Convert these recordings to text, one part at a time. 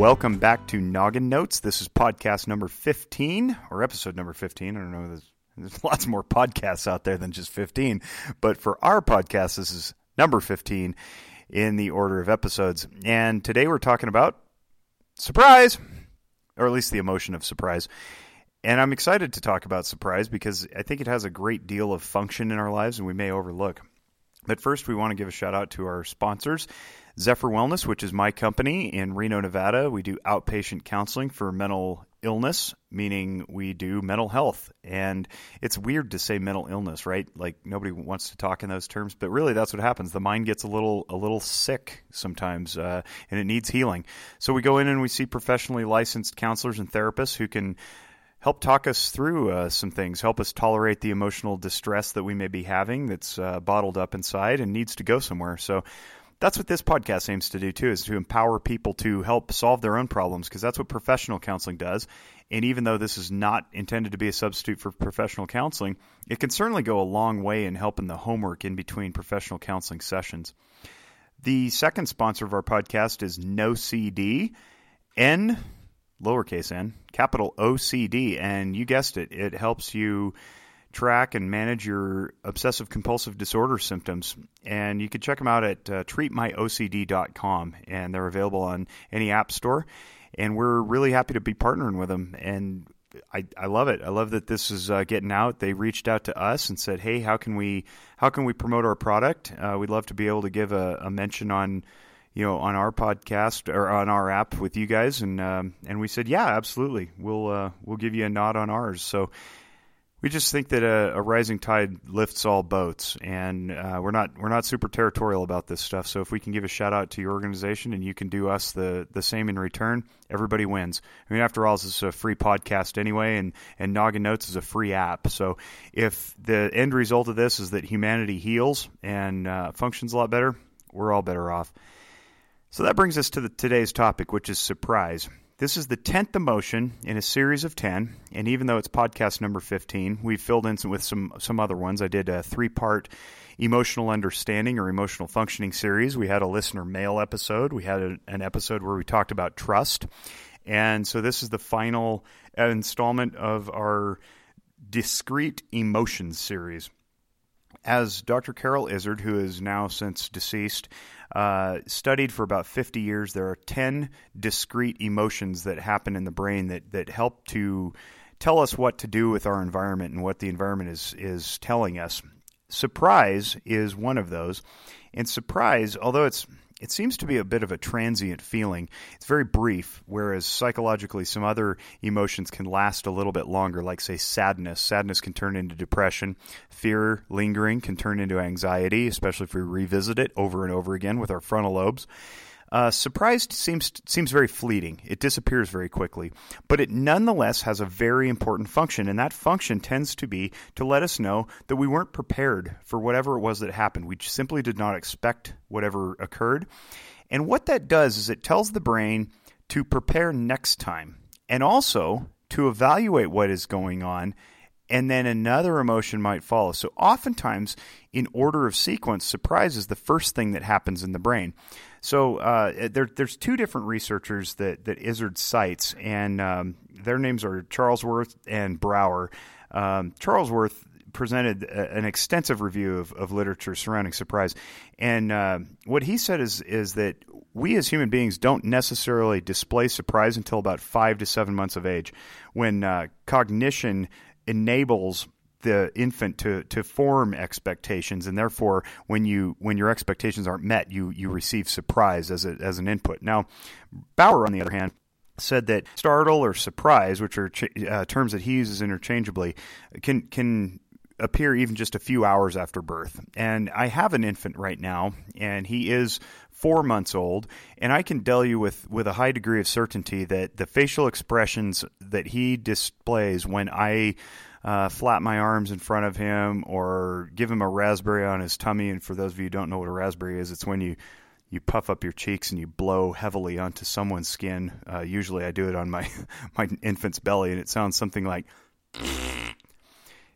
Welcome back to Noggin Notes. This is podcast number 15 or episode number 15. I don't know. There's, there's lots more podcasts out there than just 15. But for our podcast, this is number 15 in the order of episodes. And today we're talking about surprise, or at least the emotion of surprise. And I'm excited to talk about surprise because I think it has a great deal of function in our lives and we may overlook. But first, we want to give a shout out to our sponsors. Zephyr Wellness, which is my company in Reno, Nevada. We do outpatient counseling for mental illness, meaning we do mental health. And it's weird to say mental illness, right? Like nobody wants to talk in those terms, but really that's what happens. The mind gets a little a little sick sometimes, uh, and it needs healing. So we go in and we see professionally licensed counselors and therapists who can help talk us through uh, some things, help us tolerate the emotional distress that we may be having that's uh, bottled up inside and needs to go somewhere. So that's what this podcast aims to do too is to empower people to help solve their own problems because that's what professional counseling does. And even though this is not intended to be a substitute for professional counseling it can certainly go a long way in helping the homework in between professional counseling sessions. The second sponsor of our podcast is NoCD n lowercase n capital ocd and you guessed it it helps you track and manage your obsessive compulsive disorder symptoms. And you can check them out at uh, treatmyocd.com, and they're available on any app store. And we're really happy to be partnering with them. And I, I love it. I love that this is uh, getting out. They reached out to us and said, "Hey, how can we how can we promote our product? Uh, we'd love to be able to give a, a, mention on." You know, on our podcast or on our app with you guys, and um, and we said, yeah, absolutely, we'll uh, we'll give you a nod on ours. So we just think that a, a, rising tide lifts all boats, and uh, we're not we're not super territorial about this stuff. So if we can give a shout out to your organization and you can do us the the same in return, everybody wins. I mean, after all, this is a free podcast anyway, and and Noggin Notes is a free app. So if the end result of this is that humanity heals and uh, functions a lot better, we're all better off. So that brings us to the, today's topic, which is surprise. This is the 10th emotion in a series of 10, and even though it's podcast number 15, we've filled in some, with some some other ones. I did a three-part emotional understanding or emotional functioning series. We had a listener mail episode. We had a, an episode where we talked about trust. And so this is the final installment of our discrete emotions series. As Dr. Carol Izard, who is now since deceased, uh, studied for about 50 years. There are 10 discrete emotions that happen in the brain that, that help to tell us what to do with our environment and what the environment is, is telling us. Surprise is one of those. And surprise, although it's it seems to be a bit of a transient feeling. It's very brief, whereas psychologically, some other emotions can last a little bit longer, like, say, sadness. Sadness can turn into depression. Fear, lingering, can turn into anxiety, especially if we revisit it over and over again with our frontal lobes. Uh, surprised seems seems very fleeting. It disappears very quickly, but it nonetheless has a very important function, and that function tends to be to let us know that we weren't prepared for whatever it was that happened. We simply did not expect whatever occurred, and what that does is it tells the brain to prepare next time, and also to evaluate what is going on and then another emotion might follow. So, oftentimes, in order of sequence, surprise is the first thing that happens in the brain. So uh, there, there's two different researchers that that Izard cites, and um, their names are Charlesworth and Brower. Um, Charlesworth presented a, an extensive review of, of, literature surrounding surprise, and uh, what he said is is that we as human beings don't necessarily display surprise until about five to seven months of age, when uh, cognition enables the infant to to form expectations. And therefore when you when your expectations aren't met you you receive surprise as a, as an input. Now Bauer on the other hand said that startle or surprise which are ch- uh, terms that he uses interchangeably can can appear even just a few hours after birth and I have an infant right now and he is four months old, and I can tell you with, with a high degree of certainty that the facial expressions that he displays when I uh, flap my arms in front of him or give him a raspberry on his tummy. And for those of you who don't know what a raspberry is, it's when you you puff up your cheeks and you blow heavily onto someone's skin. Uh, usually, I do it on my my infant's belly, and it sounds something like.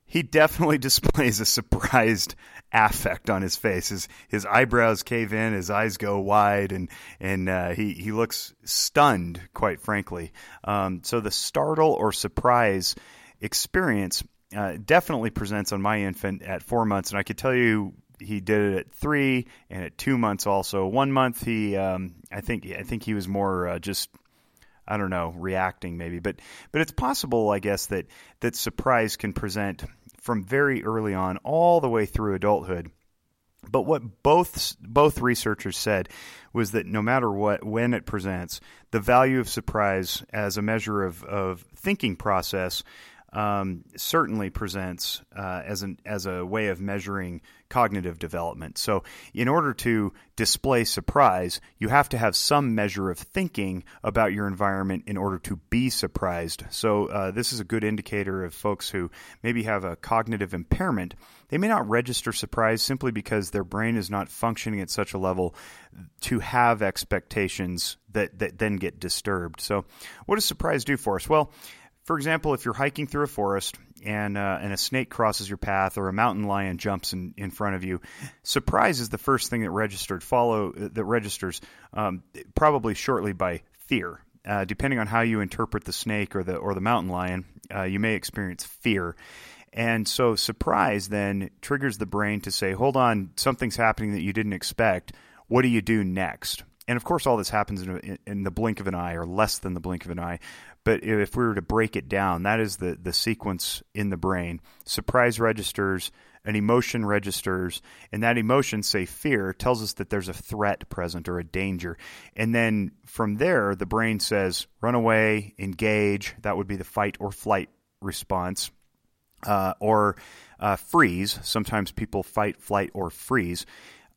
he definitely displays a surprised affect on his face. His his eyebrows cave in, his eyes go wide, and and uh, he he looks stunned, quite frankly. Um, so the startle or surprise experience uh, definitely presents on my infant at four months, and I could tell you he did it at three and at two months also. One month he, um, I think, I think he was more uh, just, I don't know, reacting maybe. But but it's possible, I guess, that that surprise can present from very early on all the way through adulthood. But what both both researchers said was that no matter what, when it presents, the value of surprise as a measure of, of thinking process um, certainly presents uh, as an as a way of measuring cognitive development. So, in order to display surprise, you have to have some measure of thinking about your environment in order to be surprised. So, uh, this is a good indicator of folks who maybe have a cognitive impairment. They may not register surprise simply because their brain is not functioning at such a level to have expectations that, that then get disturbed. So, what does surprise do for us? Well, for example, if you're hiking through a forest and uh, and a snake crosses your path or a mountain lion jumps in, in front of you, surprise is the first thing that registered follow that registers um, probably shortly by fear. Uh, depending on how you interpret the snake or the or the mountain lion, uh, you may experience fear. And so surprise then triggers the brain to say, "Hold on, something's happening that you didn't expect. What do you do next?" And of course, all this happens in, in, the blink of an eye, or less than the blink of an eye. But if we were to break it down, that is the, the sequence in the brain. Surprise registers, an emotion registers, and that emotion, say fear, tells us that there's a threat present or a danger. And then from there, the brain says run away, engage. That would be the fight or flight response. Uh, or uh, freeze. Sometimes people fight, flight, or freeze.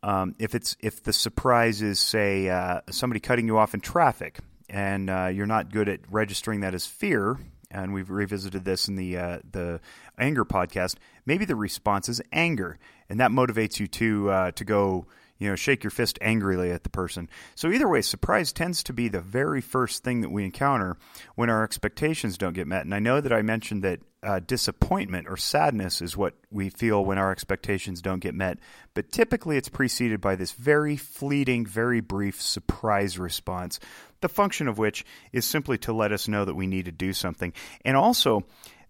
Um, if it's if the surprise is say uh, somebody cutting you off in traffic, and uh, you're not good at registering that as fear, and we've revisited this in the uh, the anger podcast. Maybe the response is anger, and that motivates you to uh, to go you know shake your fist angrily at the person. So either way, surprise tends to be the very first thing that we encounter when our expectations don't get met. And I know that I mentioned that uh, disappointment or sadness is what we feel when our expectations don't get met, but typically it's preceded by this very fleeting, very brief surprise response the function of which is simply to let us know that we need to do something. And also,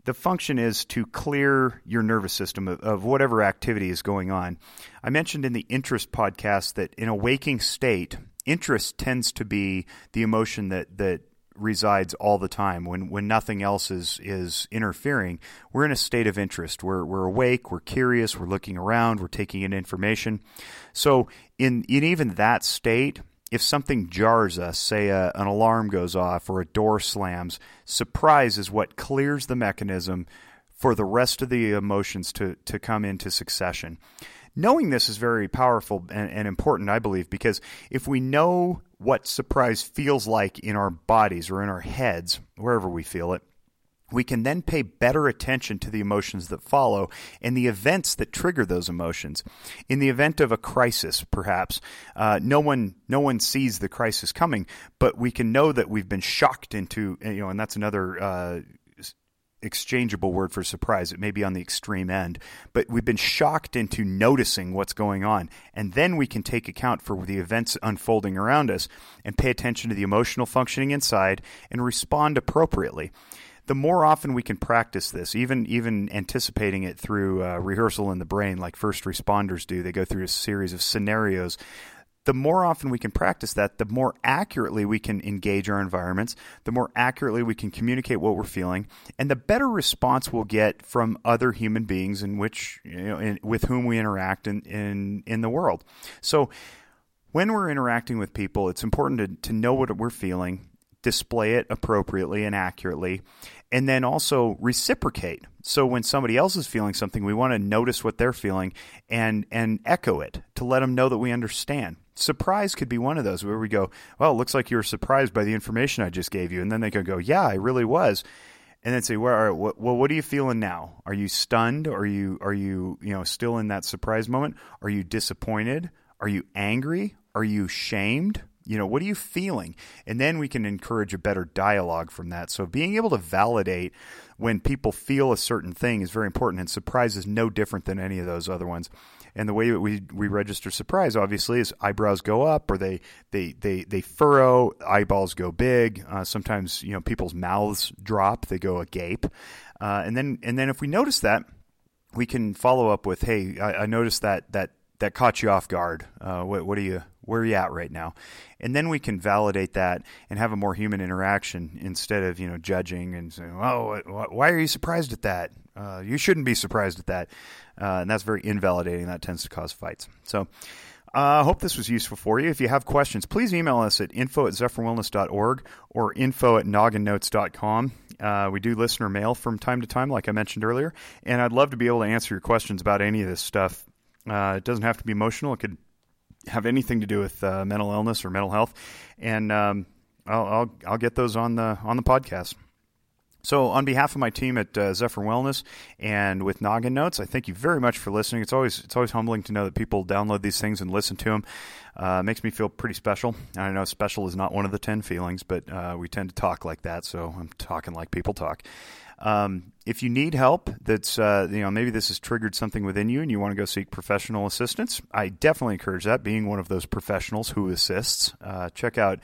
the function is to clear your nervous system of, of, whatever activity is going on. I mentioned in the interest podcast that in a waking state, interest tends to be the emotion that, that resides all the time. When when nothing else is is interfering we're in a state of interest. We're we're awake we're curious we're looking around we're taking in information. So in in even that state if something jars us, say a, an alarm goes off or a door slams, surprise is what clears the mechanism for the rest of the emotions to, to come into succession. Knowing this is very powerful and, and important, I believe, because if we know what surprise feels like in our bodies or in our heads, wherever we feel it, we can then pay better attention to the emotions that follow and the events that trigger those emotions. In the event of a crisis, perhaps uh, no one no one sees the crisis coming, but we can know that we've been shocked into you know, and that's another. Uh, exchangeable word for surprise. It may be on the extreme end, but we've been shocked into noticing what's going on. And then we can take account for the events unfolding around us and pay attention to the emotional functioning inside and respond appropriately the more often we can practice this, even even anticipating it through uh, rehearsal in the brain, like first responders do, they go through a series of scenarios. The more often we can practice that, the more accurately we can engage our environments, the more accurately we can communicate what we're feeling, and the better response we'll get from other human beings in which you know in, with whom we interact in, in in the world. So when we're interacting with people, it's important to, to know what we're feeling, display it appropriately and accurately, and then also reciprocate. So when somebody else is feeling something, we want to notice what they're feeling and and echo it to let them know that we understand. Surprise could be one of those where we go, "Well, it looks like you were surprised by the information I just gave you," and then they could go, "Yeah, I really was." And then say, "Well, what, well, what are you feeling now? Are you stunned? Are you are you you know still in that surprise moment? Are you disappointed? Are you angry? Are you shamed?" You know, what are you feeling? And then we can encourage a better dialogue from that. So being able to validate when people feel a certain thing is very important, and surprise is no different than any of those other ones. And the way that we, we register surprise, obviously, is eyebrows go up or they they they, they furrow, eyeballs go big. Uh, sometimes you know people's mouths drop, they go agape, uh, and then and then if we notice that, we can follow up with, hey, I, I noticed that that that caught you off guard. Uh, what, what are you where are you at right now? And then we can validate that and have a more human interaction instead of you know judging and saying, oh, why are you surprised at that? Uh, you shouldn't be surprised at that, uh, and that's very invalidating. That tends to cause fights. So. I uh, hope this was useful for you. If you have questions, please email us at info at zephyrwellness.org or info at nogginnotes.com. Uh, we do listener mail from time to time, like I mentioned earlier, and I'd love to be able to answer your questions about any of this stuff. Uh, it doesn't have to be emotional; it could have anything to do with uh, mental illness or mental health, and um, I'll, I'll, I'll get those on the on the podcast. So, on behalf of my team at uh, Zephyr Wellness and with Noggin Notes, I thank you very much for listening. It's always it's always humbling to know that people download these things and listen to them. Uh, makes me feel pretty special. I know special is not one of the ten feelings, but uh, we tend to talk like that, so I'm talking like people talk. Um, if you need help, that's uh, you know maybe this has triggered something within you, and you want to go seek professional assistance. I definitely encourage that. Being one of those professionals who assists, uh, check out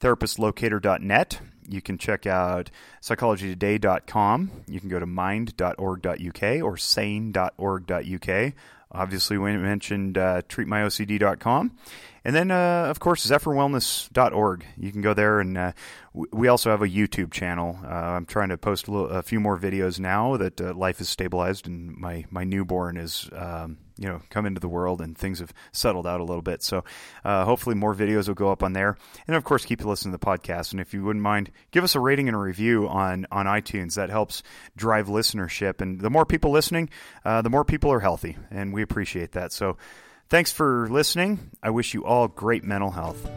therapistlocator.net. You can check out psychologytoday.com. You can go to mind.org.uk or sane.org.uk. Obviously, we mentioned uh, treatmyocd.com. And then, uh, of course, zephyrwellness.org. You can go there, and uh, we also have a YouTube channel. Uh, I'm trying to post a, little, a, few more videos now that uh, life is stabilized and my, my newborn is, um, you know, come into the world and things have settled out a little bit. So uh, hopefully more videos will go up on there. And of course, keep listening to the podcast. And if you wouldn't mind, give us a rating and a review on, on iTunes. That helps drive listenership. And the more people listening, uh, the more people are healthy. And we appreciate that. So, Thanks for listening. I wish you all great mental health.